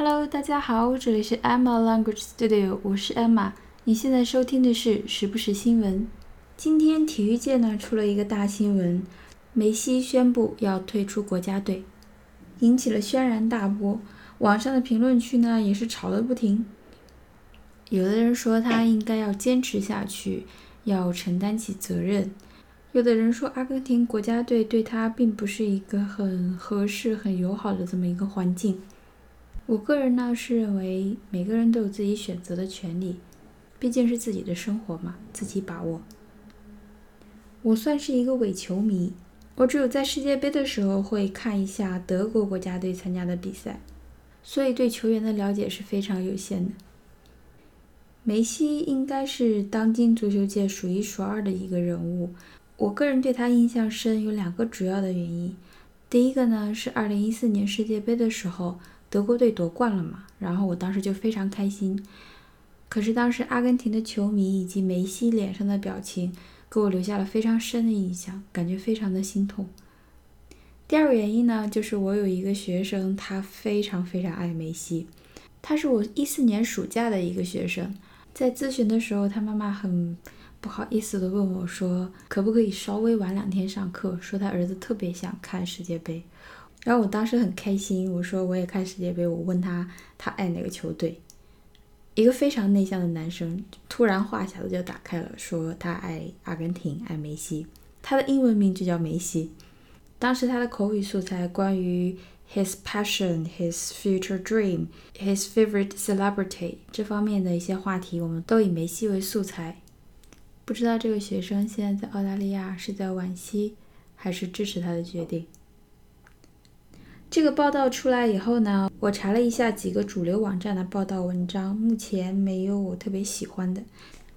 Hello，大家好，这里是 Emma Language Studio，我是 Emma。你现在收听的是时不时新闻。今天体育界呢出了一个大新闻，梅西宣布要退出国家队，引起了轩然大波。网上的评论区呢也是吵得不停。有的人说他应该要坚持下去，要承担起责任；有的人说阿根廷国家队对他并不是一个很合适、很友好的这么一个环境。我个人呢是认为每个人都有自己选择的权利，毕竟是自己的生活嘛，自己把握。我算是一个伪球迷，我只有在世界杯的时候会看一下德国国家队参加的比赛，所以对球员的了解是非常有限的。梅西应该是当今足球界数一数二的一个人物，我个人对他印象深有两个主要的原因，第一个呢是2014年世界杯的时候。德国队夺冠了嘛？然后我当时就非常开心。可是当时阿根廷的球迷以及梅西脸上的表情，给我留下了非常深的印象，感觉非常的心痛。第二个原因呢，就是我有一个学生，他非常非常爱梅西。他是我一四年暑假的一个学生，在咨询的时候，他妈妈很不好意思的问我说，可不可以稍微晚两天上课？说他儿子特别想看世界杯。然后我当时很开心，我说我也看世界杯。我问他他爱哪个球队，一个非常内向的男生突然话匣子就打开了，说他爱阿根廷，爱梅西。他的英文名就叫梅西。当时他的口语素材关于 his passion, his future dream, his favorite celebrity 这方面的一些话题，我们都以梅西为素材。不知道这个学生现在在澳大利亚是在惋惜还是支持他的决定？这个报道出来以后呢，我查了一下几个主流网站的报道文章，目前没有我特别喜欢的。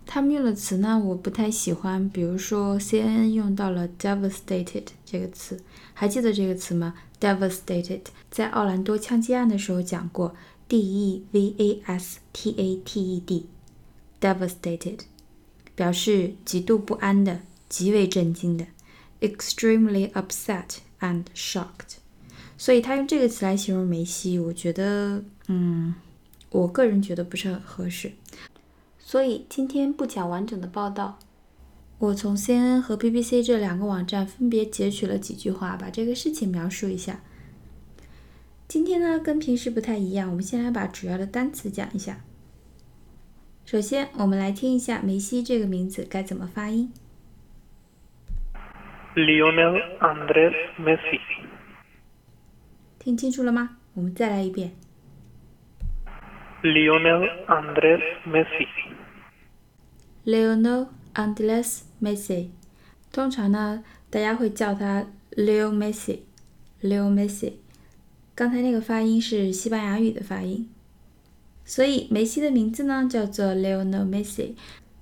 他们用的词呢，我不太喜欢，比如说 CNN 用到了 devastated 这个词，还记得这个词吗？devastated 在奥兰多枪击案的时候讲过，d e v a s t a t e d，devastated 表示极度不安的、极为震惊的，extremely upset and shocked。所以他用这个词来形容梅西，我觉得，嗯，我个人觉得不是很合适。所以今天不讲完整的报道，我从 CNN 和 BBC 这两个网站分别截取了几句话，把这个事情描述一下。今天呢，跟平时不太一样，我们先来把主要的单词讲一下。首先，我们来听一下梅西这个名字该怎么发音。Lionel Andres Messi。听清楚了吗？我们再来一遍。Lionel Andres Messi。Lionel Andres Messi。通常呢，大家会叫他 Leo Messi。Leo Messi。刚才那个发音是西班牙语的发音。所以梅西的名字呢叫做 Lionel Messi。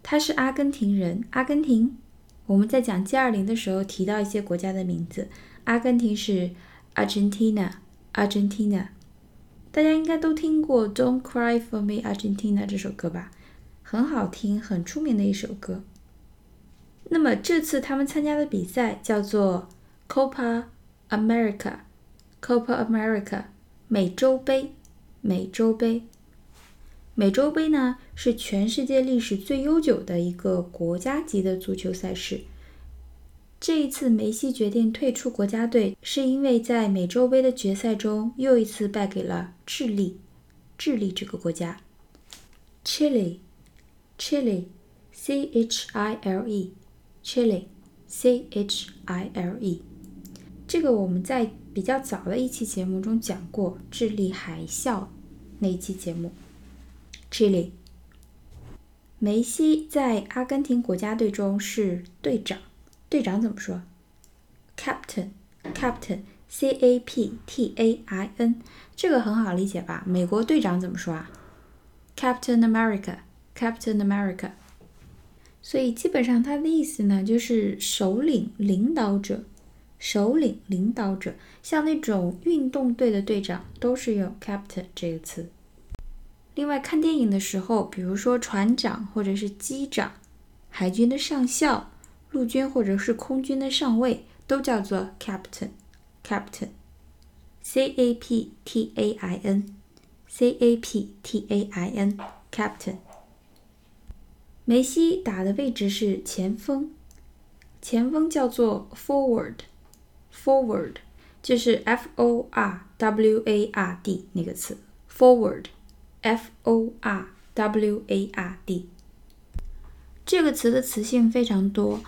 他是阿根廷人。阿根廷。我们在讲 G20 的时候提到一些国家的名字。阿根廷是 Argentina。Argentina，大家应该都听过《Don't Cry for Me, Argentina》这首歌吧？很好听，很出名的一首歌。那么这次他们参加的比赛叫做 Copa America，Copa America，美洲杯，美洲杯。美洲杯呢是全世界历史最悠久的一个国家级的足球赛事。这一次，梅西决定退出国家队，是因为在美洲杯的决赛中又一次败给了智利。智利这个国家，Chile，Chile，C H I L E，Chile，C H I L E。这个我们在比较早的一期节目中讲过，智利海啸那一期节目。Chile，梅西在阿根廷国家队中是队长。队长怎么说？Captain，Captain，C A P T A I N，这个很好理解吧？美国队长怎么说啊？Captain America，Captain America。所以基本上它的意思呢，就是首领、领导者。首领、领导者，像那种运动队的队长都是用 Captain 这个词。另外，看电影的时候，比如说船长或者是机长，海军的上校。陆军或者是空军的上尉都叫做 captain，captain，c a p t a i n，c a p t a i n，captain。梅西打的位置是前锋，前锋叫做 forward，forward 就是 f o r w a r d 那个词，forward，f o r w a r d。这个词的词性非常多，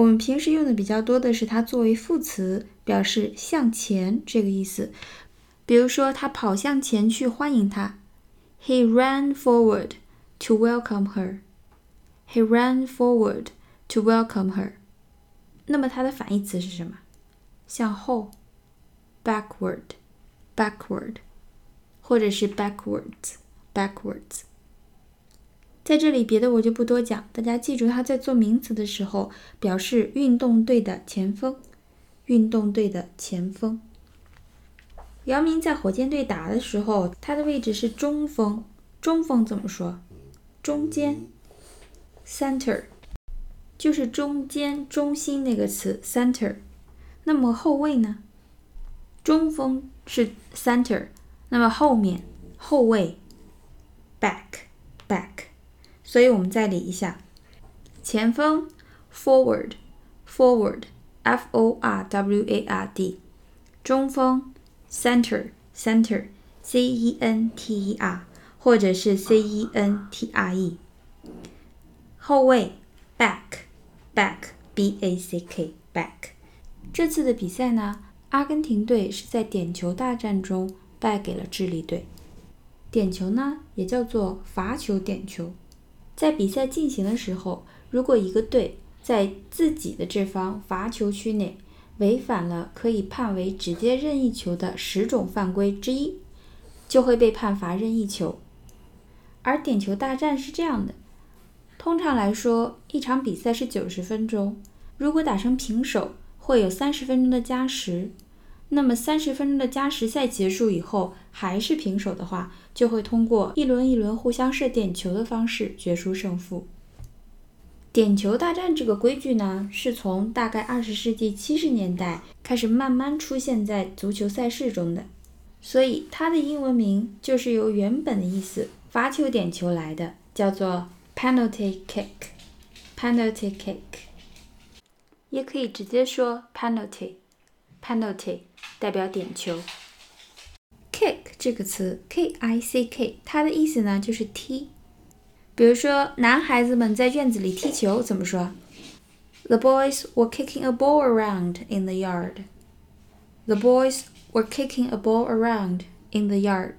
我们平时用的比较多的是它作为副词，表示向前这个意思。比如说，他跑向前去欢迎她，He ran forward to welcome her. He ran forward to welcome her. 那么它的反义词是什么？向后，backward，backward，或者是 backwards，backwards。在这里，别的我就不多讲，大家记住，它在做名词的时候表示运动队的前锋，运动队的前锋。姚明在火箭队打的时候，他的位置是中锋，中锋怎么说？中间。Center 就是中间、中心那个词，center。那么后卫呢？中锋是 center，那么后面后卫 back，back。所以我们再理一下：前锋 forward，forward，f o r w a r d；中锋 center，center，c e n t e r，或者是 c e n t r e。后卫，back，back，b a c k，back。这次的比赛呢，阿根廷队是在点球大战中败给了智利队。点球呢，也叫做罚球点球。在比赛进行的时候，如果一个队在自己的这方罚球区内违反了可以判为直接任意球的十种犯规之一，就会被判罚任意球。而点球大战是这样的。通常来说，一场比赛是九十分钟。如果打成平手，会有三十分钟的加时。那么三十分钟的加时赛结束以后还是平手的话，就会通过一轮一轮互相射点球的方式决出胜负。点球大战这个规矩呢，是从大概二十世纪七十年代开始慢慢出现在足球赛事中的，所以它的英文名就是由原本的意思“罚球点球”来的，叫做。Penalty kick，penalty kick，也可以直接说 penalty，penalty 代表点球。kick 这个词，k i c k，它的意思呢就是踢。比如说，男孩子们在院子里踢球怎么说？The boys were kicking a ball around in the yard. The boys were kicking a ball around in the yard.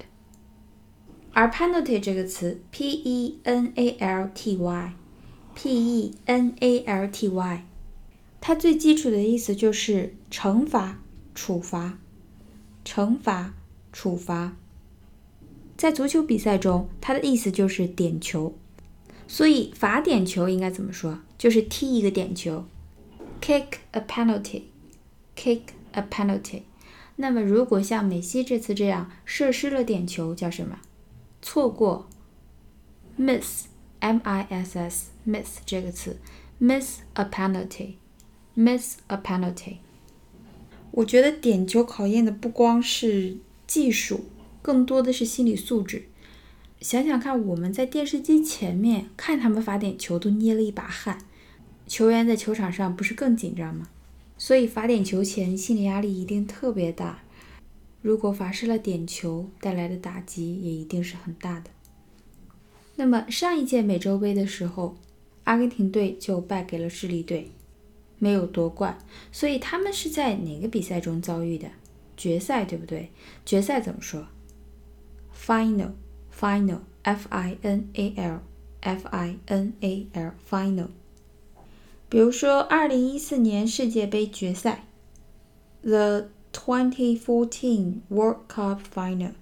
而 penalty 这个词，p e n a l t y，p e n a l t y，它最基础的意思就是惩罚、处罚、惩罚、处罚。在足球比赛中，它的意思就是点球。所以罚点球应该怎么说？就是踢一个点球，kick a penalty，kick a penalty。那么如果像梅西这次这样射失了点球，叫什么？错过，miss，m i s s，miss 这个词，miss a penalty，miss a penalty。我觉得点球考验的不光是技术，更多的是心理素质。想想看，我们在电视机前面看他们罚点球，都捏了一把汗，球员在球场上不是更紧张吗？所以罚点球前心理压力一定特别大。如果罚失了点球，带来的打击也一定是很大的。那么上一届美洲杯的时候，阿根廷队就败给了智利队，没有夺冠。所以他们是在哪个比赛中遭遇的？决赛，对不对？决赛怎么说？Final，final，f i n a l，f i n a l，final。比如说二零一四年世界杯决赛，the。2014 World Cup Final.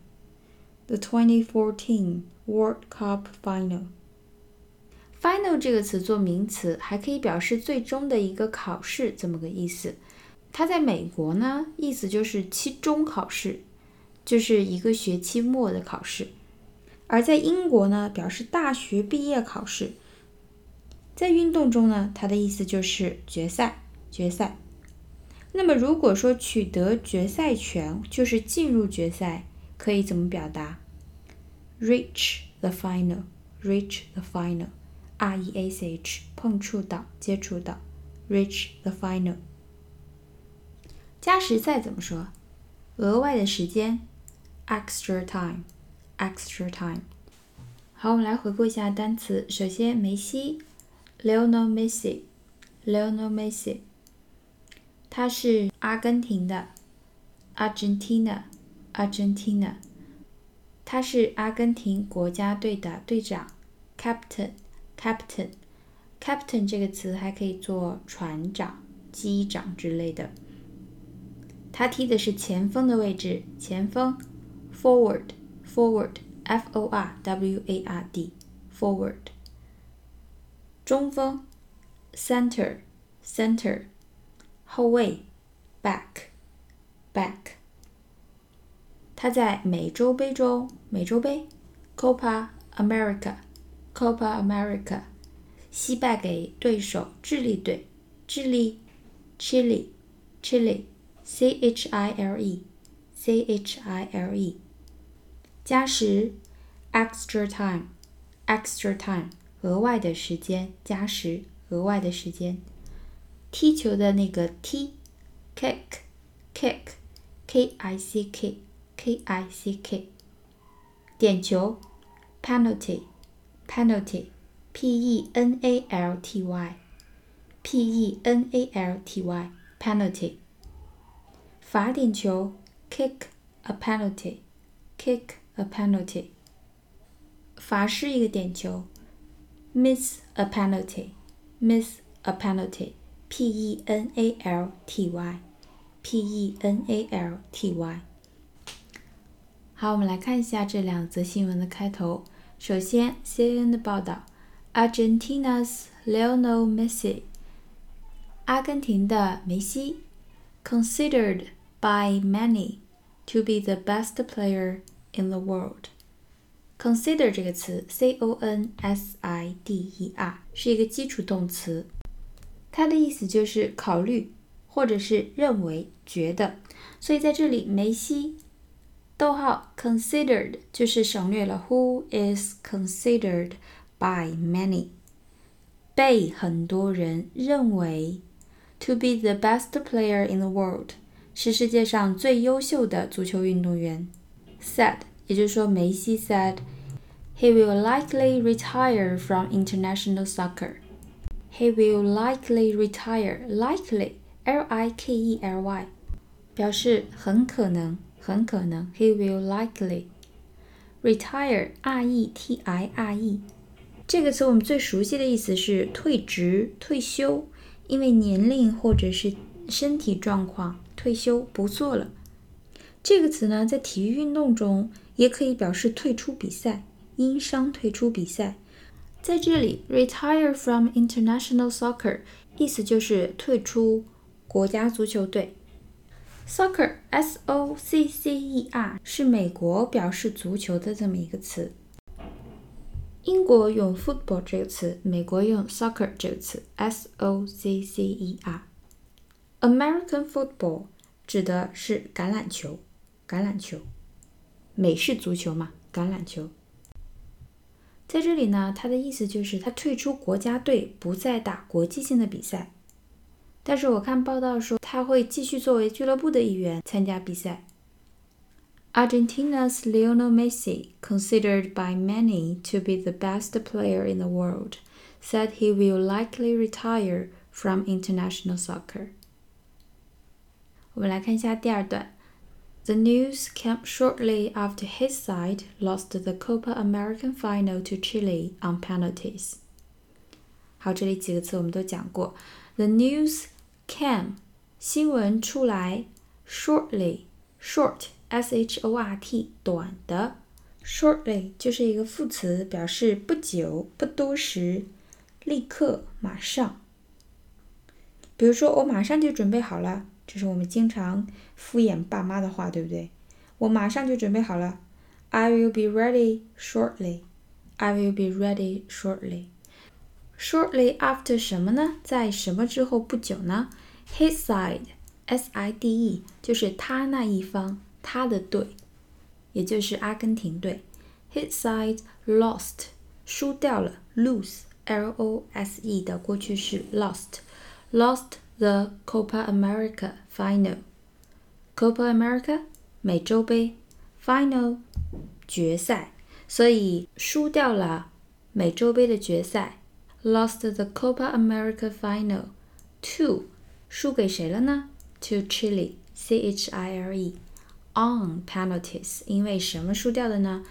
The 2014 World Cup Final. Final 这个词做名词，还可以表示最终的一个考试，这么个意思。它在美国呢，意思就是期中考试，就是一个学期末的考试；而在英国呢，表示大学毕业考试。在运动中呢，它的意思就是决赛，决赛。那么，如果说取得决赛权就是进入决赛，可以怎么表达 reach the final，reach the final R E A C H，碰触到，接触到，reach the final。加时赛怎么说？额外的时间，extra time，extra time。好，我们来回顾一下单词。首先，梅西，Lionel Messi，Lionel Messi，他是阿根廷的，Argentina，Argentina，他是阿根廷国家队的队长，Captain Captain，Captain 这个词还可以做船长、机长之类的。他踢的是前锋的位置，前锋，Forward，Forward。F O R W A R D，forward。中锋，center，center。后卫，back，back。他在美洲杯中，美洲杯，Copa America Copa America，惜败给对手智利队，智利，Chile，Chile，C H I L E，C H I L E。加时，extra time，extra time，额外的时间，加时，额外的时间。踢球的那个踢，kick，kick，k i c k，k i c k。点球，penalty。Pen alty, e n a l t y，p e n a l t y，penalty。罚点球，kick a penalty，kick。a penalty，罚失一个点球，miss a penalty，miss a penalty，p e n a l t y，p e n a l t y。好，我们来看一下这两则新闻的开头。首先，CNN 的报道：Argentina's Lionel Messi，阿根廷的梅西，considered by many to be the best player in the world. Consider 这个词，c o n s i d e r 是一个基础动词，它的意思就是考虑或者是认为、觉得。所以在这里，梅西，逗号 considered 就是省略了 who is considered by many，被很多人认为 to be the best player in the world 是世界上最优秀的足球运动员。said，也就是说，梅西 said he will likely retire from international soccer. He will likely retire. Likely, L-I-K-E-L-Y，表示很可能， 很可能。He will likely retire. R-E-T-I-R-E，这个词我们最熟悉的意思是退职、退休，因为年龄或者是身体状况退休不做了。这个词呢，在体育运动中也可以表示退出比赛，因伤退出比赛。在这里，retire from international soccer 意思就是退出国家足球队。Soccer，s-o-c-c-e-r 是美国表示足球的这么一个词。英国用 football 这个词，美国用 soccer 这个词，s-o-c-c-e-r。American football 指的是橄榄球。橄榄球，美式足球嘛，橄榄球。在这里呢，他的意思就是他退出国家队，不再打国际性的比赛。但是我看报道说，他会继续作为俱乐部的一员参加比赛。Argentina's Lionel Messi, considered by many to be the best player in the world, said he will likely retire from international soccer. 我们来看一下第二段。The news came shortly after his side lost the Copa American final to Chile on penalties. 好，这里几个词我们都讲过。The news cam 新闻出来，shortly，short s h o r t 短的，shortly 就是一个副词，表示不久、不多时、立刻、马上。比如说，我马上就准备好了。这是我们经常敷衍爸妈的话，对不对？我马上就准备好了。I will be ready shortly. I will be ready shortly. Shortly after 什么呢？在什么之后不久呢？His side, S-I-D-E，就是他那一方，他的队，也就是阿根廷队。his side lost，输掉了，lose，l o s e 的过去式 lost，lost the Copa America final。Copa America 美洲杯 final 决赛，所以输掉了美洲杯的决赛 ，lost the Copa America final to 输给谁了呢？To Chile，C H I L E on penalties，因为什么输掉的呢？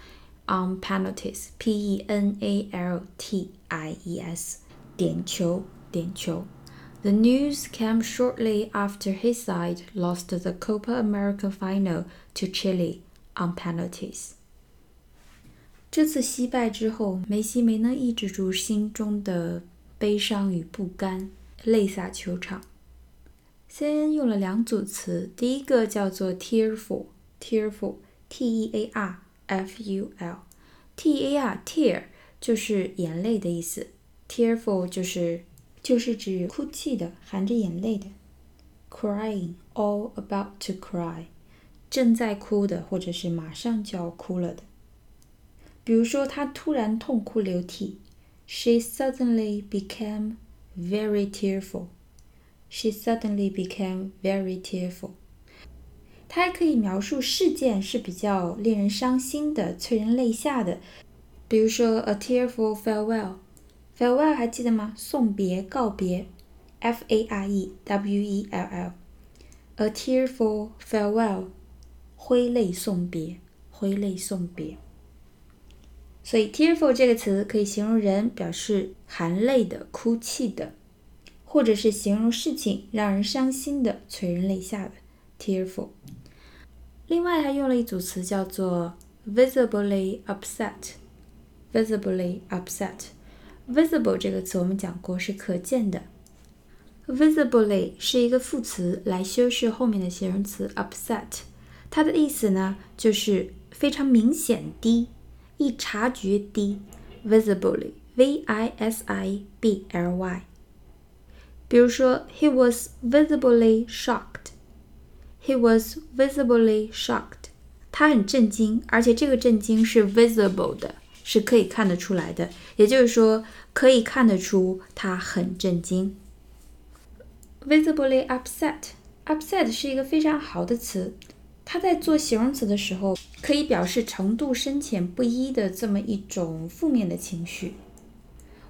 On penalties，P E N A L T I E S，点球，点球。The news came shortly after his side lost the Copa America final to Chile on penalties. 这次惜败之后，梅西没能抑制住心中的悲伤与不甘，泪洒球场。CNN 用了两组词，第一个叫做 tearful，tearful，t e a r f u l，t a r tear 就是眼泪的意思，tearful 就是就是指哭泣的，含着眼泪的，crying，all about to cry，正在哭的，或者是马上就要哭了的。比如说，他突然痛哭流涕，She suddenly became very tearful. She suddenly became very tearful. 它还可以描述事件是比较令人伤心的、催人泪下的。比如说，a tearful farewell. farewell 还记得吗？送别、告别。F A R E W E L L. A tearful farewell. 挥泪送别，挥泪送别。所以，tearful 这个词可以形容人，表示含泪的、哭泣的，或者是形容事情让人伤心的、催人泪下的。tearful。另外还用了一组词叫做 visibly upset。visibly upset。visible 这个词我们讲过是可见的。visibly 是一个副词来修饰后面的形容词 upset，它的意思呢就是非常明显低。一察觉低，visibly，v i s i b l y。比如说，he was visibly shocked。he was visibly shocked。他很震惊，而且这个震惊是 visible 的，是可以看得出来的。也就是说，可以看得出他很震惊。visibly upset，upset 是一个非常好的词。 它在做形容词的时候，可以表示程度深浅不一的这么一种负面的情绪。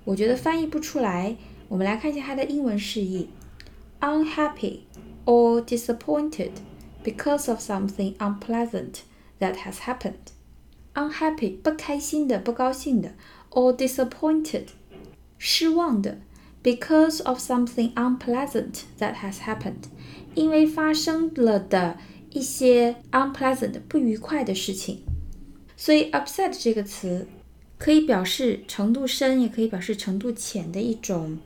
我觉得翻译不出来，我们来看一下它的英文释义：unhappy or disappointed because of something unpleasant that has happened。unhappy 不开心的、不高兴的，or disappointed 失望的，because of something unpleasant that has happened 因为发生了的。一些 unpleasant 不愉快的事情，所以 upset 这个词可以表示程度深，也可以表示程度浅的一种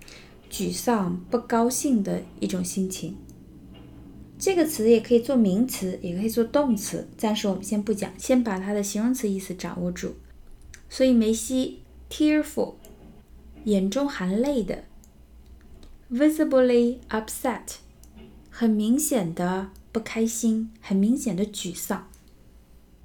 沮丧、不高兴的一种心情。这个词也可以做名词，也可以做动词。暂时我们先不讲，先把它的形容词意思掌握住。所以梅西 tearful，眼中含泪的；visibly upset，很明显的。不开心，很明显的沮丧。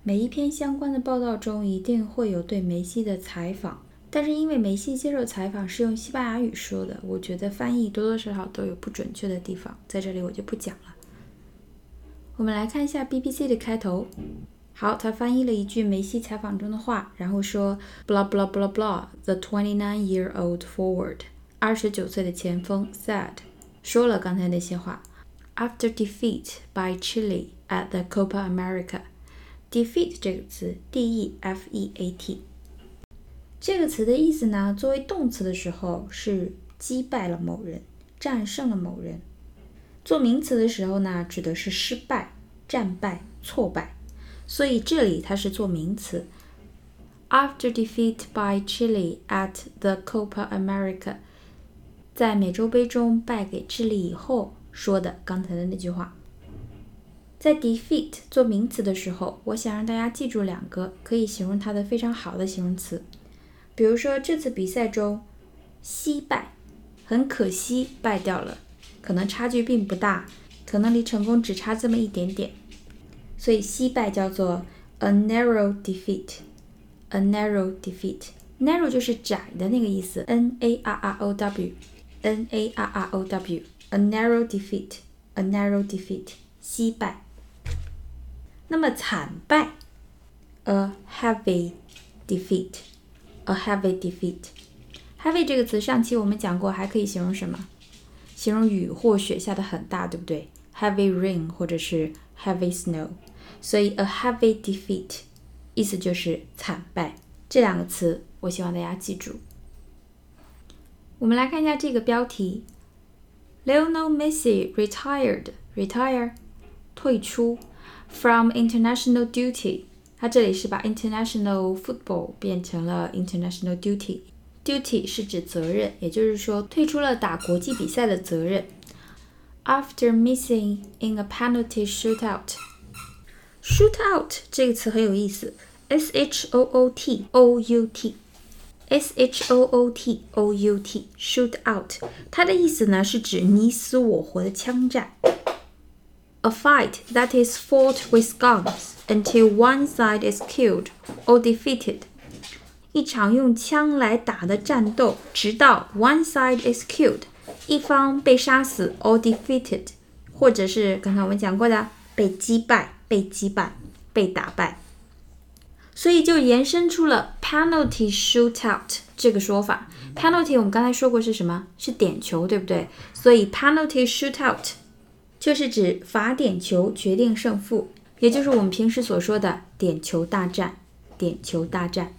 每一篇相关的报道中一定会有对梅西的采访，但是因为梅西接受采访是用西班牙语说的，我觉得翻译多多少少都有不准确的地方，在这里我就不讲了。我们来看一下 BBC 的开头。好，他翻译了一句梅西采访中的话，然后说：blah blah blah blah，the twenty-nine-year-old forward，二十九岁的前锋 said，说了刚才那些话。After defeat by Chile at the Copa America，defeat 这个词，D-E-F-E-A-T，这个词的意思呢，作为动词的时候是击败了某人，战胜了某人；做名词的时候呢，指的是失败、战败、挫败。所以这里它是做名词。After defeat by Chile at the Copa America，在美洲杯中败给智利以后。说的刚才的那句话，在 defeat 做名词的时候，我想让大家记住两个可以形容它的非常好的形容词。比如说这次比赛中，惜败，很可惜败掉了，可能差距并不大，可能离成功只差这么一点点，所以惜败叫做 a narrow defeat。a narrow defeat。narrow 就是窄的那个意思，n a r r o w，n a r r o w A narrow defeat，a narrow defeat，惜败。那么惨败，a heavy defeat，a heavy defeat。heavy 这个词上期我们讲过，还可以形容什么？形容雨或雪下的很大，对不对？heavy rain 或者是 heavy snow。所以 a heavy defeat 意思就是惨败。这两个词我希望大家记住。我们来看一下这个标题 ：Lionel Messi retired，retire 退出 from international duty。它这里是把 international football 变成了 international duty。duty 是指责任，也就是说退出了打国际比赛的责任。After missing in a penalty shootout，shootout 这个词很有意思，s h o o t o u t，s h o o t o u t，shootout，它的意思呢是指你死我活的枪战。A fight that is fought with guns until one side is killed or defeated. 一场用枪来打的战斗，直到 one side is killed，一方被杀死 or defeated，或者是刚才我们讲过的被击败、被击败、被打败， 所以就延伸出了 penalty shootout 这个说法。penalty 我们刚才说过是什么？是点球，对不对？所以 penalty shootout 就是指罚点球决定胜负，也就是我们平时所说的点球大战。点球大战。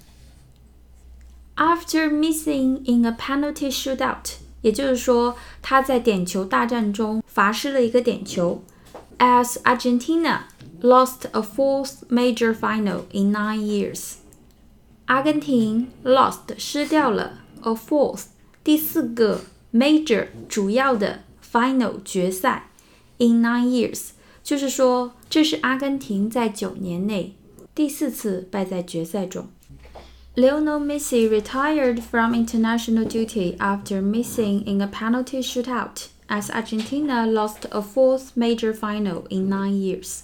After missing in a penalty shootout，也就是说他在点球大战中罚失了一个点球。As Argentina lost a fourth major final in nine years，阿根廷 lost 失掉了 a fourth 第四个 major 主要的 final 决赛 in nine years，就是说这是阿根廷在九年内第四次败在决赛中。Lionel Messi retired from international duty after missing in a penalty shootout as Argentina lost a fourth major final in nine years.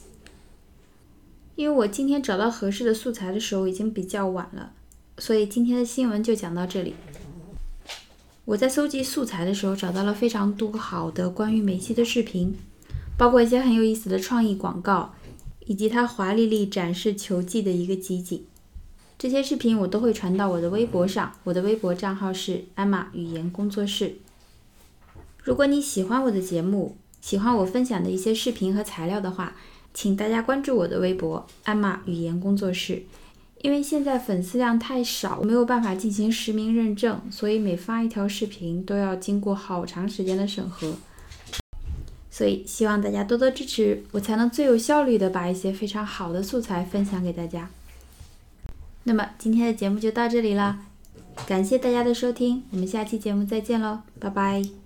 因为我今天找到合适的素材的时候已经比较晚了，所以今天的新闻就讲到这里。我在搜集素材的时候找到了非常多好的关于梅西的视频，包括一些很有意思的创意广告，以及他华丽丽展示球技的一个集锦。这些视频我都会传到我的微博上，我的微博账号是艾玛语言工作室。如果你喜欢我的节目，喜欢我分享的一些视频和材料的话，请大家关注我的微博艾玛语言工作室。因为现在粉丝量太少，没有办法进行实名认证，所以每发一条视频都要经过好长时间的审核。所以希望大家多多支持，我才能最有效率的把一些非常好的素材分享给大家。那么今天的节目就到这里了，感谢大家的收听，我们下期节目再见喽，拜拜。